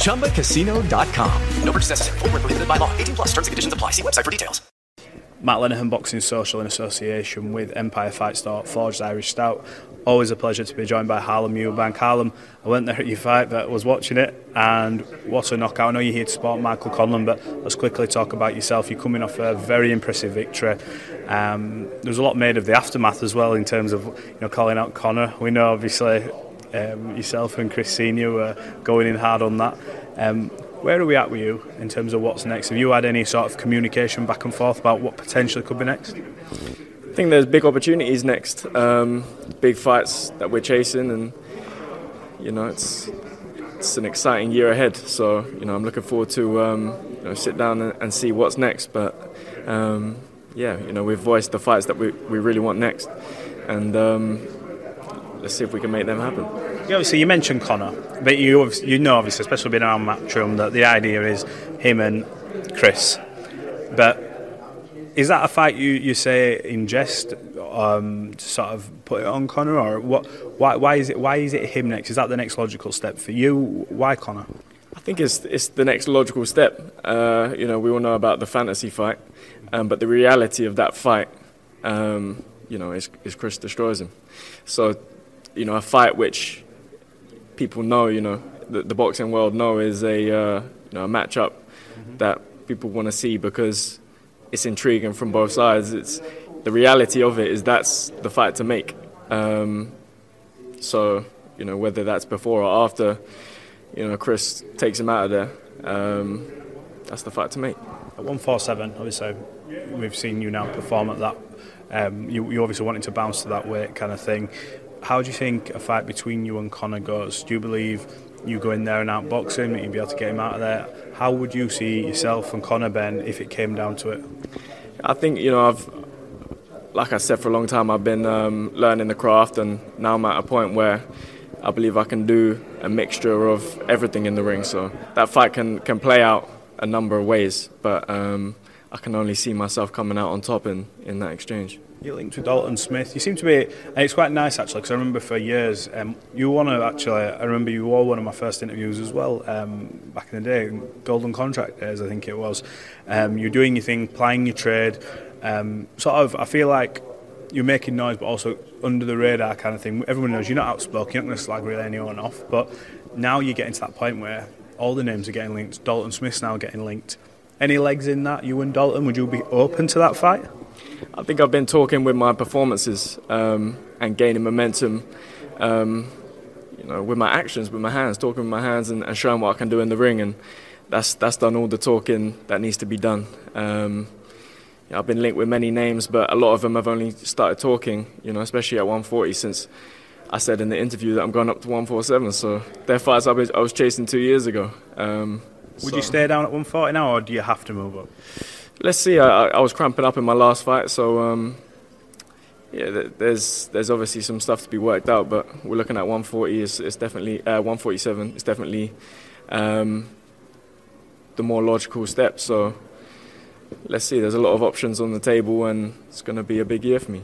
ChumbaCasino.com. No purchase necessary. Void were prohibited by law. 18 plus. Terms and conditions apply. See website for details. Matt Lenihan Boxing Social in association with Empire Fight Store, Forged Irish Stout. Always a pleasure to be joined by Harlem Eubank. Harlem, I went there at your fight, but was watching it, and what a knockout. I know you're here to support Michael Conlan, but let's quickly talk about yourself. You're coming off a very impressive victory. Um, there was a lot made of the aftermath as well in terms of you know calling out Conor. We know obviously um, yourself and Chris Senior were going in hard on that. Um, where are we at with you in terms of what's next? Have you had any sort of communication back and forth about what potentially could be next? I think there's big opportunities next, um, big fights that we're chasing, and you know it's it's an exciting year ahead. So you know I'm looking forward to um, you know, sit down and, and, see what's next. But um, yeah, you know we've voiced the fights that we, we really want next, and um, let's see if we can make them happen. Yeah, obviously, you mentioned Conor, but you you know, obviously, especially being around Matchroom, that the idea is him and Chris. But is that a fight you, you say in jest um, to sort of put it on Conor, or what? Why, why is it why is it him next? Is that the next logical step for you? Why Conor? I think it's it's the next logical step. Uh, you know, we all know about the fantasy fight, um, but the reality of that fight, um, you know, is, is Chris destroys him. So, you know, a fight which people know, you know, the, the boxing world know is a uh, you know a matchup mm-hmm. that people want to see because it's intriguing from both sides. It's the reality of it is that's the fight to make. Um, so you know whether that's before or after, you know Chris takes him out of there. Um, that's the fight to make. At 147, obviously, we've seen you now perform at that. Um, you, you obviously wanted to bounce to that weight kind of thing how do you think a fight between you and Conor goes? Do you believe you go in there and outbox him, that you'd be able to get him out of there? How would you see yourself and Conor Benn if it came down to it? I think you know I've, like I said for a long time, I've been um, learning the craft, and now I'm at a point where I believe I can do a mixture of everything in the ring. So that fight can can play out a number of ways, but um, I can only see myself coming out on top in in that exchange. You're linked with Dalton Smith. You seem to be, it's quite nice actually, because I remember for years, um, you were one of actually, I remember you were one of my first interviews as well, um, back in the day, Golden Contract days, I think it was. Um, you're doing your thing, plying your trade, um, sort of, I feel like you're making noise, but also under the radar kind of thing. Everyone knows you're not outspoken, you're not going to slag really anyone off, but now you're getting to that point where all the names are getting linked. Dalton Smith's now getting linked. Any legs in that, you and Dalton? Would you be open to that fight? I think I've been talking with my performances um, and gaining momentum, um, you know, with my actions, with my hands, talking with my hands and, and, showing what I can do in the ring, and that's that's done all the talking that needs to be done. Um, you know, I've been linked with many names, but a lot of them have only started talking, you know, especially at 140 since I said in the interview that I'm going up to 147. So they're fights I was, I was chasing two years ago. Um, Would so. you stay down at 140 now, or do you have to move up? let's see. I, I, was cramping up in my last fight, so um, yeah, there's there's obviously some stuff to be worked out. But we're looking at 140. It's, it's definitely uh, 147. It's definitely um, the more logical step. So let's see. There's a lot of options on the table, and it's going to be a big year for me.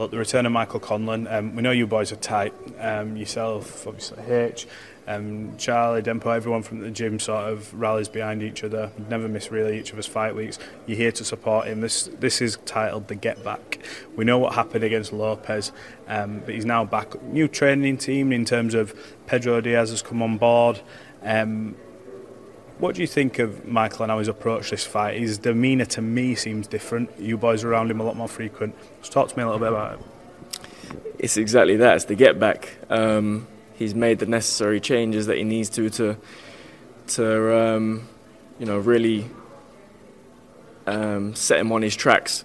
Look, the return of Michael Conlan. Um, we know you boys are tight. Um, yourself, obviously, H, um, Charlie, Dempo, everyone from the gym sort of rallies behind each other. Never miss really each other's fight weeks. You're here to support him. This this is titled the Get Back. We know what happened against Lopez, um, but he's now back. New training team in terms of Pedro Diaz has come on board. Um, what do you think of Michael and how he's approached this fight? His demeanour to me seems different. You boys are around him a lot more frequent. Just talk to me a little bit about it. It's exactly that. It's the get back. Um, he's made the necessary changes that he needs to to to um, you know really um, set him on his tracks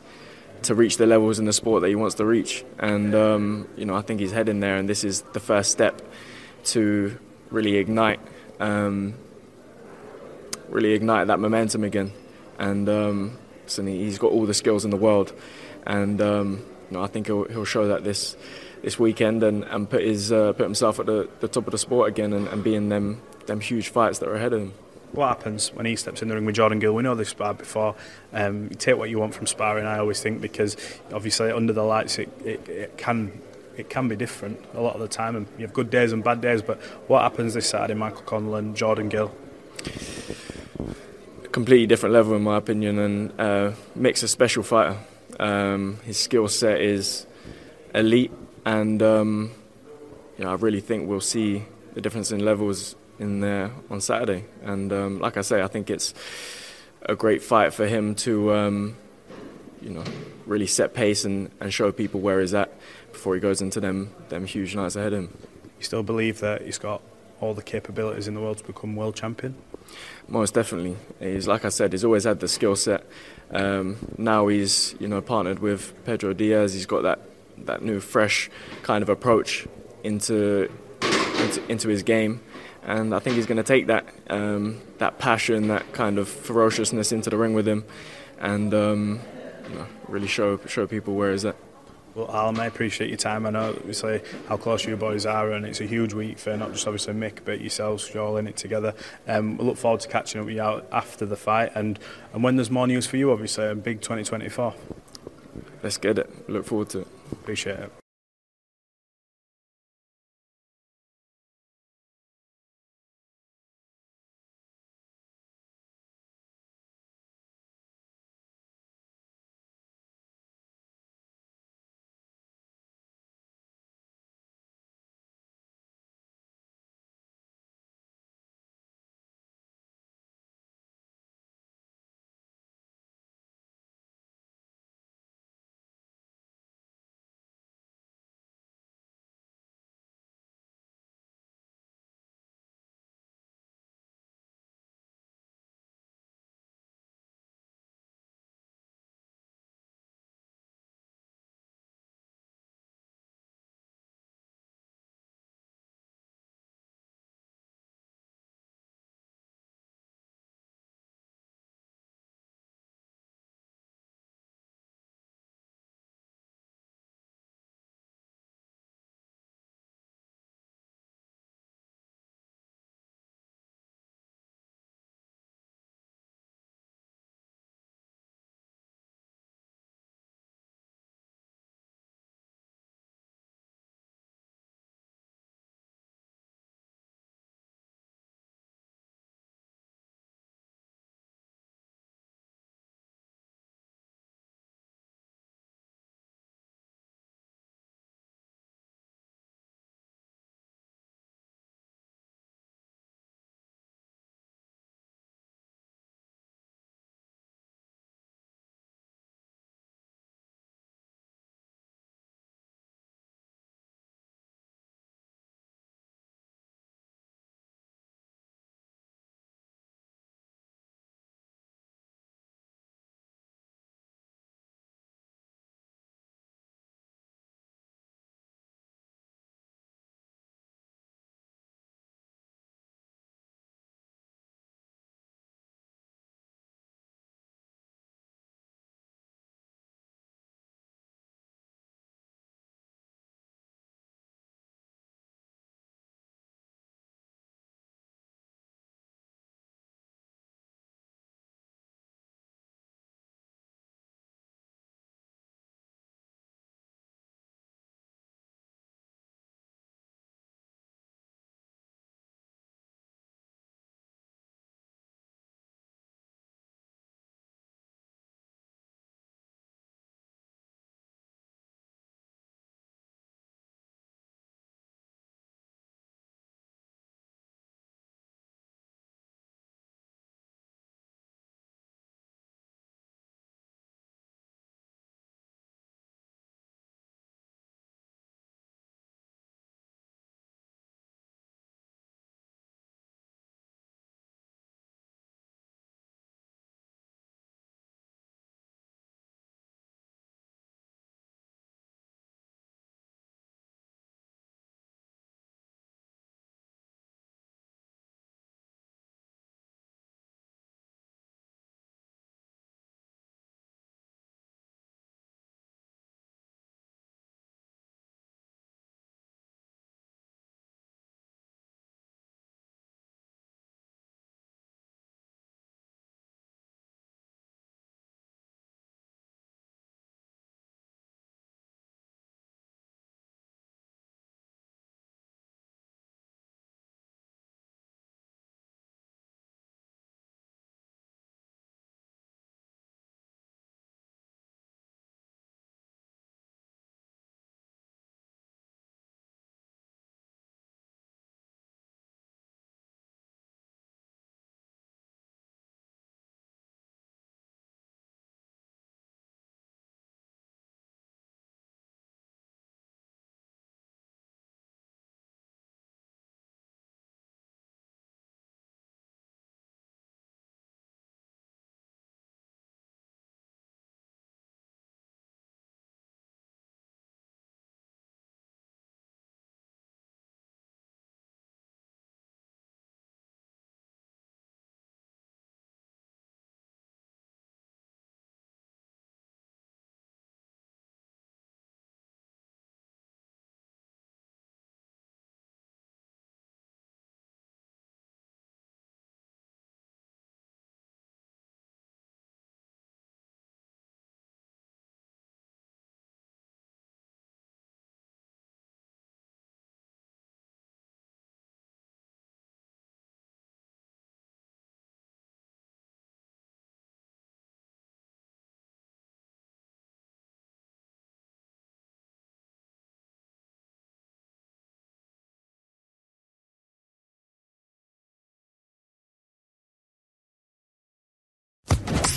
to reach the levels in the sport that he wants to reach. And um, you know I think he's heading there, and this is the first step to really ignite. Um, really ignite that momentum again. And um, so he's got all the skills in the world, and um, you know, I think he'll, he'll show that this this weekend and, and put his uh, put himself at the, the top of the sport again and, and be in them them huge fights that are ahead of him. What happens when he steps in the ring with Jordan Gill? We know they've sparred before. Um, you take what you want from sparring. I always think because obviously under the lights it, it, it can it can be different a lot of the time, and you have good days and bad days. But what happens this Saturday, Michael Conlan, Jordan Gill? Completely different level in my opinion, and uh, Mick's a special fighter. Um, his skill set is elite, and um, I really think we'll see the difference in levels in there on Saturday. And um, like I say, I think it's a great fight for him to, um, you know, really set pace and, and show people where he's at before he goes into them them huge nights ahead of him. You still believe that he's got all the capabilities in the world to become world champion? Most definitely. He's like I said, he's always had the skill set. Um, now he's you know partnered with Pedro Diaz. He's got that that new fresh kind of approach into into, into his game, and I think he's going to take that um, that passion, that kind of ferociousness into the ring with him, and um, you know, really show show people where he's at. Well, Alan, I appreciate your time. I know obviously how close you boys are, and it's a huge week for not just obviously Mick, but yourselves. You're all in it together. Um, we look forward to catching up with you out after the fight, and and when there's more news for you, obviously, a big 2024. Let's get it. Look forward to it. Appreciate it.